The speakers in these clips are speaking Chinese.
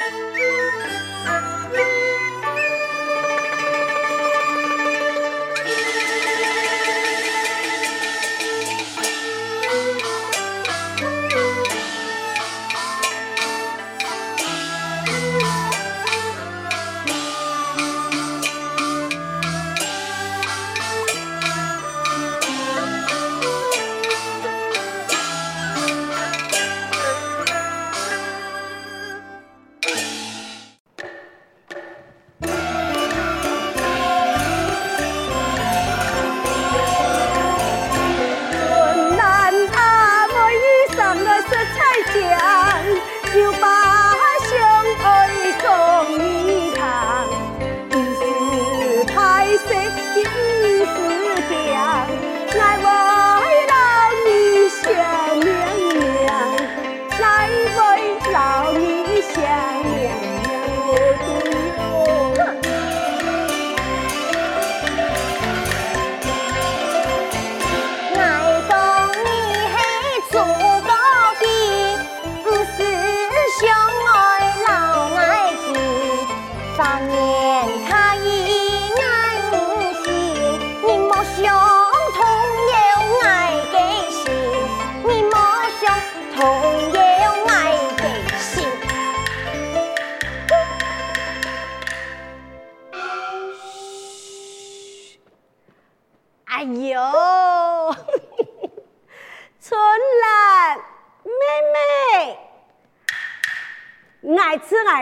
Música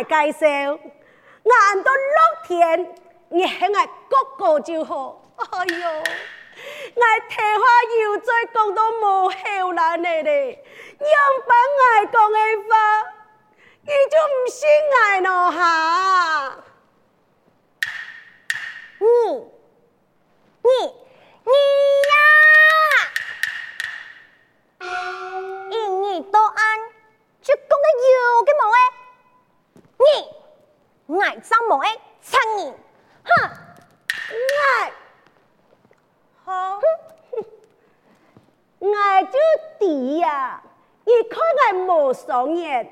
介绍，俺到乐天，你喺俺哥哥就好。哎呦，俺睇话又再讲到冇后来你哋，样板俺讲嘅话，你就唔信俺咯哈？你，你，你某哎，撑你，哼，爱，好，爱就敌呀！你看爱冇双眼，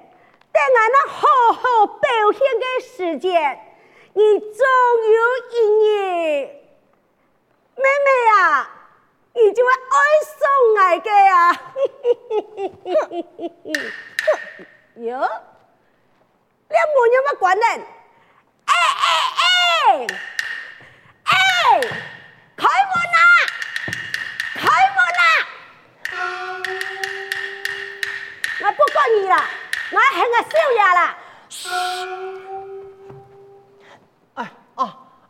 等俺那好好表现的时间，你总有一日，妹妹呀，你就会爱上爱的呀！哼，哟。你门有么关呢？哎哎哎哎！开门啦！开门啦！我不管你啦，我喊个少爷啦。哎啊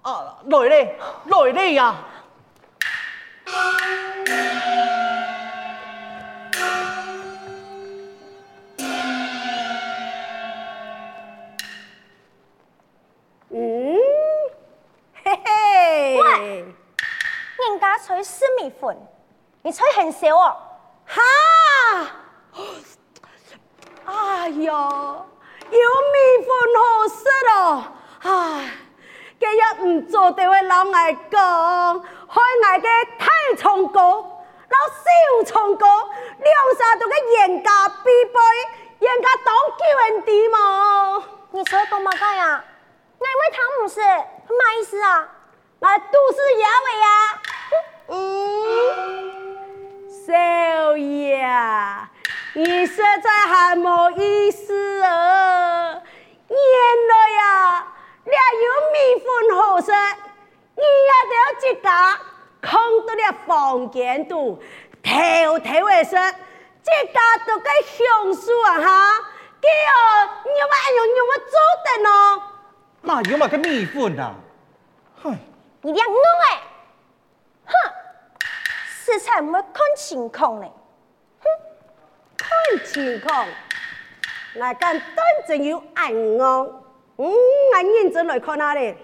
啊！来嘞，来嘞粉，你吹很少哦。哈！哎呦，有米粉好食哦。唉，今日唔做就会老外讲，害爱嘅太崇高，老小崇高，两下都个严家必备，严家当救人的嘛。你说干嘛干呀？那位汤姆斯，什么意思啊？那都是爷味呀。嗯，少爷，你实在还没意思哦。原来呀，你有米粉好食，你也得自家空到了房间度，偷偷的说，自家都该享受啊哈。给哦，你要哎呦，你要做的呢？哪有嘛个米粉啊？哼，你别弄哎。哼，食材唔会看情况呢。哼，看情况，我敢当真有爱我。嗯，我认真来看哪里？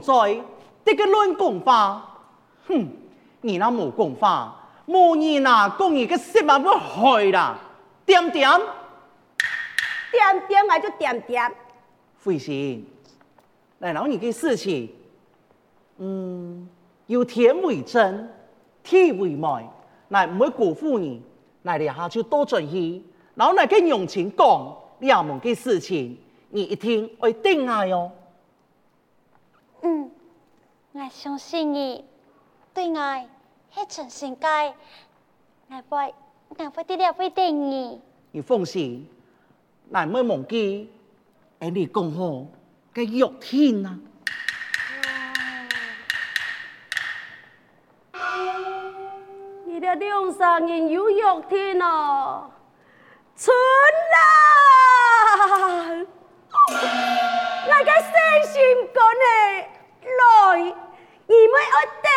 在这个乱讲话，哼，你那冇讲话，无你那讲你个什么不会啦，点点，点点嘛就点点，费心，来然后你个事情，嗯，有天为真，地为媒，来唔会辜负你，来了下就多转移，然后来跟永晴讲两门个事情。你一定会定爱哟。嗯，我相信你，对爱系真心嘅，我会，我会啲了会定你。你放心，我唔会忘记，诶，你讲好嘅约天啊。你的两三年有约天哦，春兰。我嘅细心讲诶，来，你们要等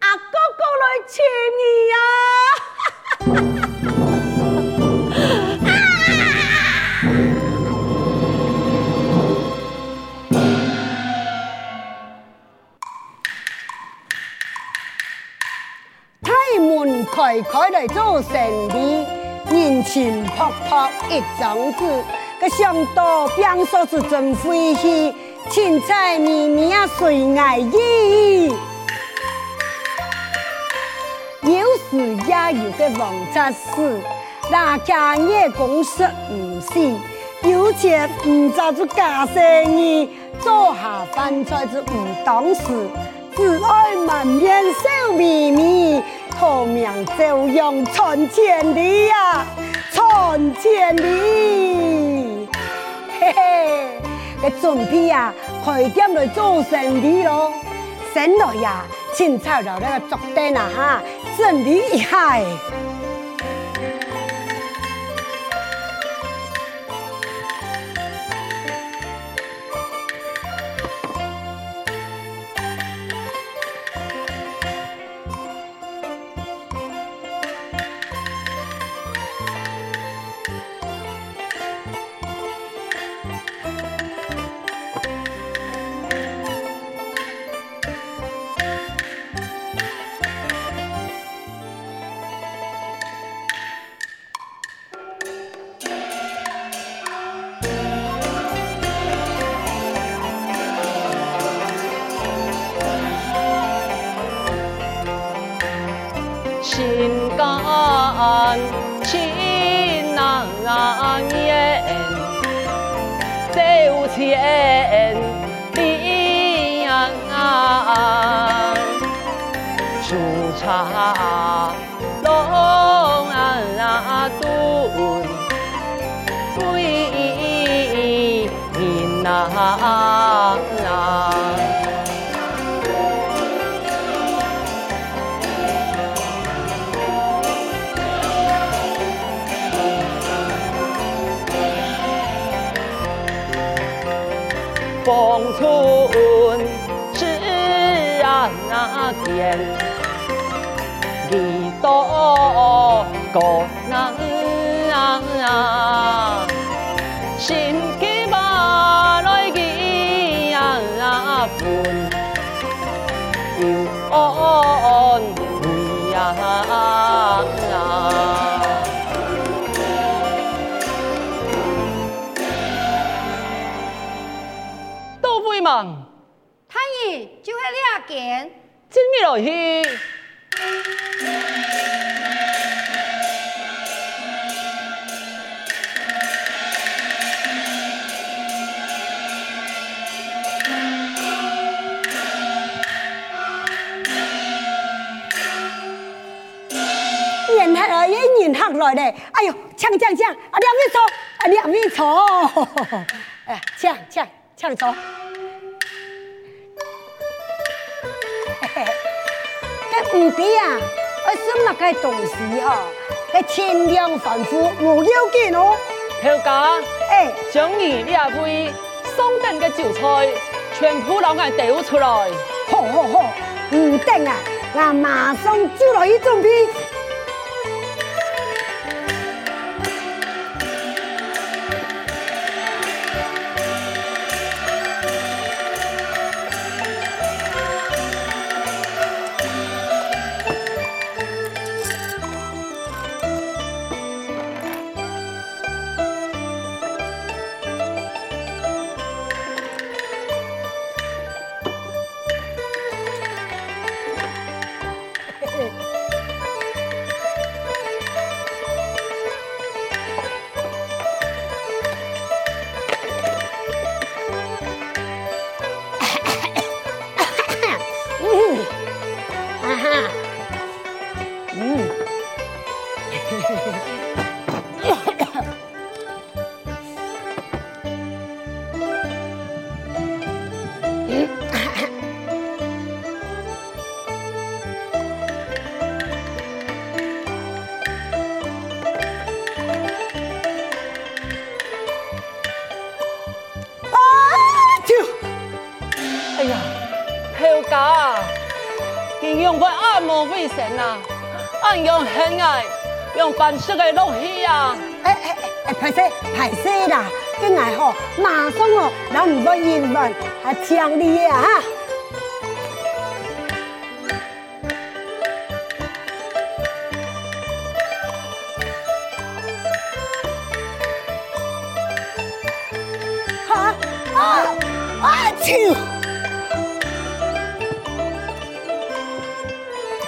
阿哥哥来请你啊！太门开开来做生意，人情薄薄一张纸。个上多变数是真晦气，青菜米米啊随爱意。有时也有个王杂事，那家业公司唔是，有钱唔做做假生意，做下饭菜就唔当事，只爱满面笑眯眯，头名就用传千里呀，传千里。嘿嘿，个准备啊，开店来做生意咯。先来呀，青菜肉那个竹灯啊哈，整理一下。芳见，几，朵个人啊，心真咪落去。人客啊，一人客来嘞！哎呦，抢抢抢！啊，两米错，啊，两米错！哎呀，抢抢抢错！唔对啊！我什么个东西哈？个千量反复无要紧哦。头家，哎，将你两位送等的酒菜全部老爱调出来。好好好，唔等啊！我马上就来一准备。按摩卫生啊，俺用很爱，用办事的东西啊。哎哎哎，拍摄拍摄啦，跟爱好，马上哦，让唔多英文还强烈啊！哈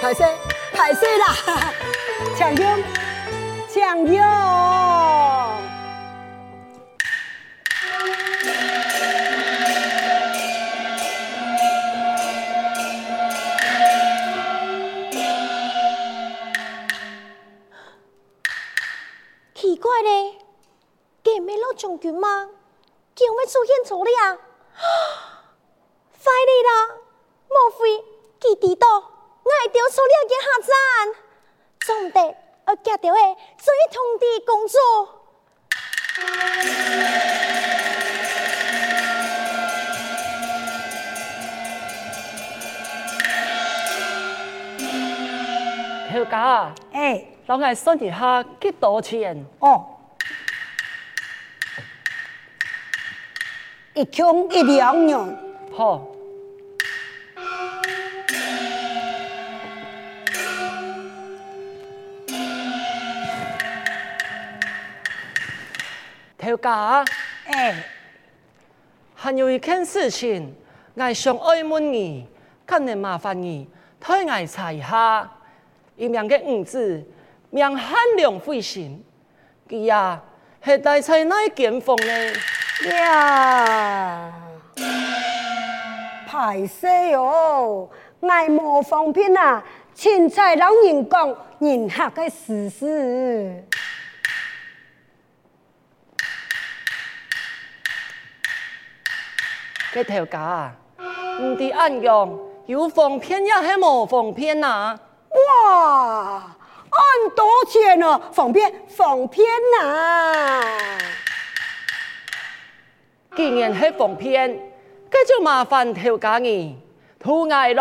歹势歹势啦，强用强用。奇怪嘞，给没老将军吗？叫咩出现错了呀？坏了啦！莫非佢知道我掉错了嘅下站？总得我接到嘅最痛的工作。小家啊，哎，老爱算一下几多钱？哦，一穷一两年，好。头家啊，哎，还有一件事情，我想爱问你，可能麻烦你替我查一下。一名嘅儿子名汉良辉信，佢呀系大在哪间房呢？呀，歹势哦，爱无方便啊，凊彩老人讲人客嘅事实。嘅头家啊，唔知按样有防骗也系无方便啊？哇，按多钱哦，防骗防骗呐！既然系方便，咁就麻烦头家你，托我来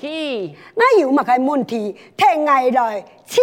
去。那有乜嘅问题？听我来请。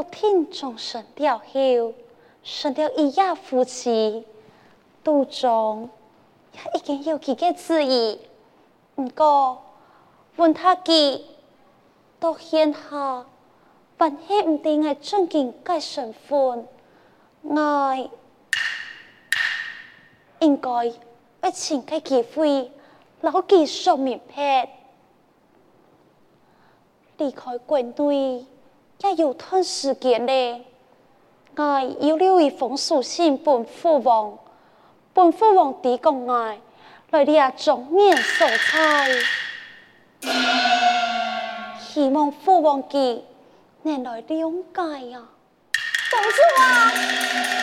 约天众神吊后，神吊一夜夫妻，途中也已经有几个旨意，不过问他记到现下，还系唔定系尊敬该神父，我应该要请个机会，牢记说明白。离开国内也有段时间嘞，我要留一封书信本父王，本父王递讲我来你啊种面素菜，希望父王记能来谅解啊！公主啊！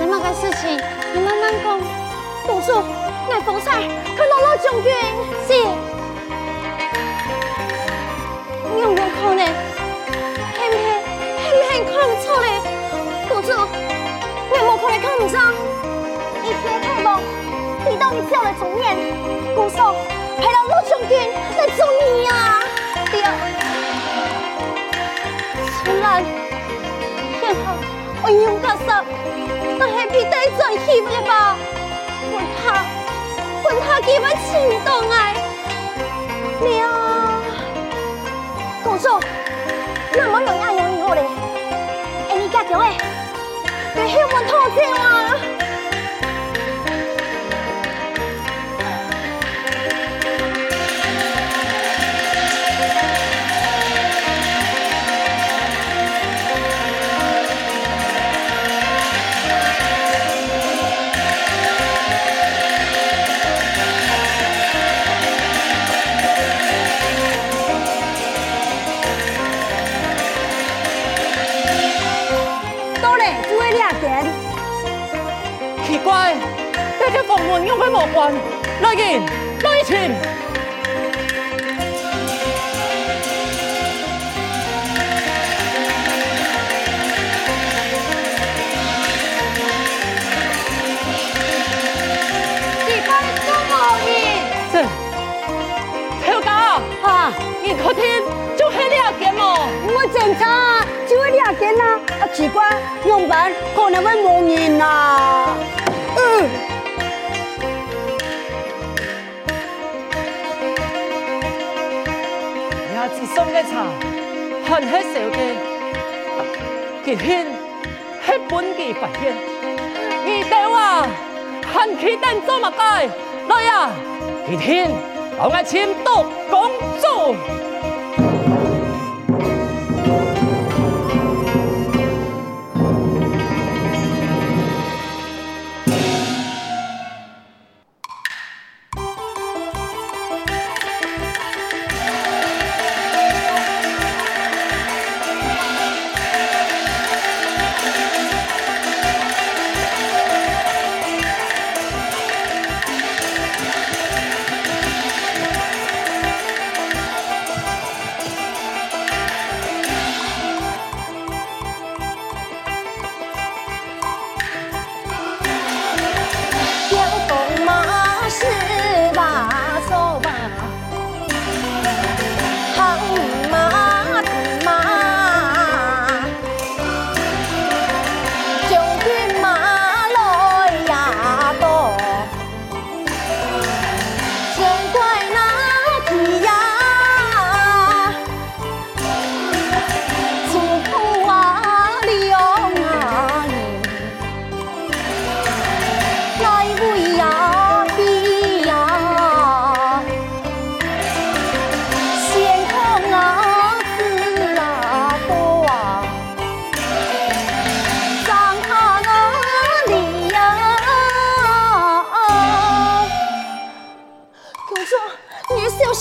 发生乜嘅事情？你慢慢讲。公主，爱风采，佢老老将军。是。有冇可能？系唔系？系唔系看唔出来？公主，你冇可能看唔上。一片太忙，抵到你叫来中年。公主，我用假杀，但系必得再起嘅吧？问他，问他几番情动爱，了。公主，那么容易容易好嘞？哎，你家叫诶，对后门偷听啊！门用佢莫关，来人，来钱。你快做好嘢。是，跳高啊，你客厅就系两间哦。我检查就系两间啦，啊奇怪，用办可能会冇人啦。嗯。送的茶，很系少嘅，其天系本地发现，你哋话很期待做乜嘢？来呀，其天我爱签到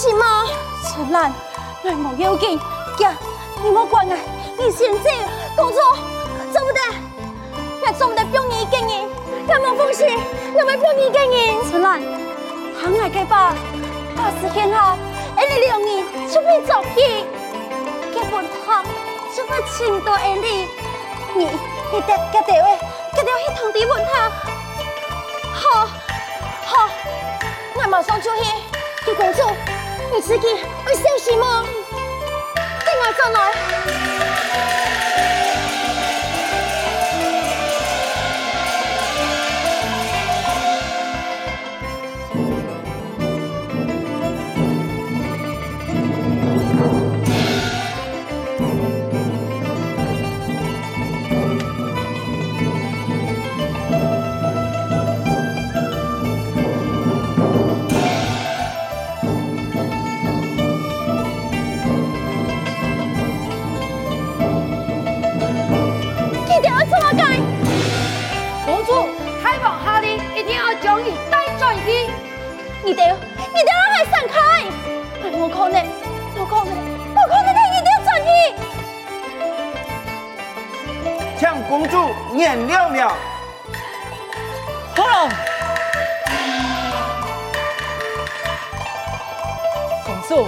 是吗？春兰，你莫要紧，呀，你莫管啊，你先走，公主，做不得，我做不得表演经营，那们风险，那们表演经营。春兰，行爱该把把时天好，一你两年，出面作戏，结婚他，这么情多爱你，你你得给地位，给条去通弟问他，好，好，我马上就去。为自己，为小心哦，进来再来。伊得，伊得让闪开！哎，可能，无可能，无可能，他一定转去。向公主念了了，好了。公主，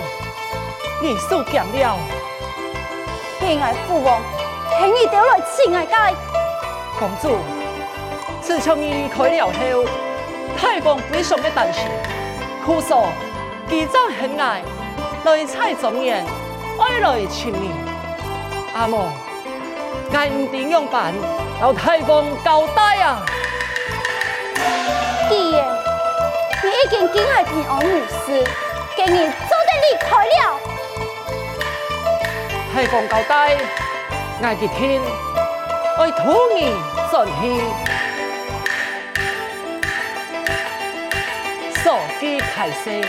你受惊了。亲爱父王，请你调来亲爱家。公主，自从你离开了后，太公非常的担心。哭诉，几张很爱来猜中年，爱来亲你。阿母，爱唔点样办？老太公交代啊！既然你已经敬爱平安无事，今日早得离开了。太公交代，爱吉天，爱土你顺气，太岁，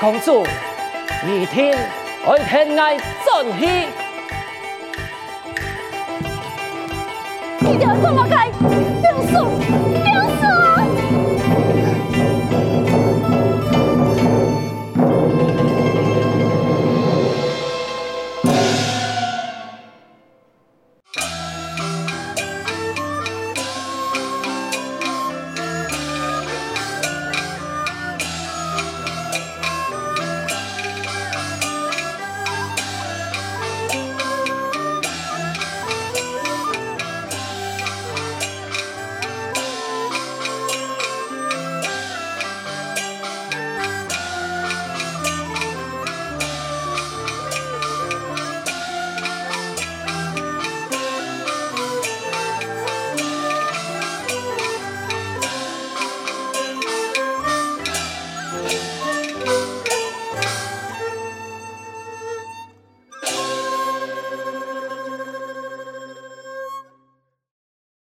公主，二天爱天爱顺气。你要怎么开？表叔，表叔。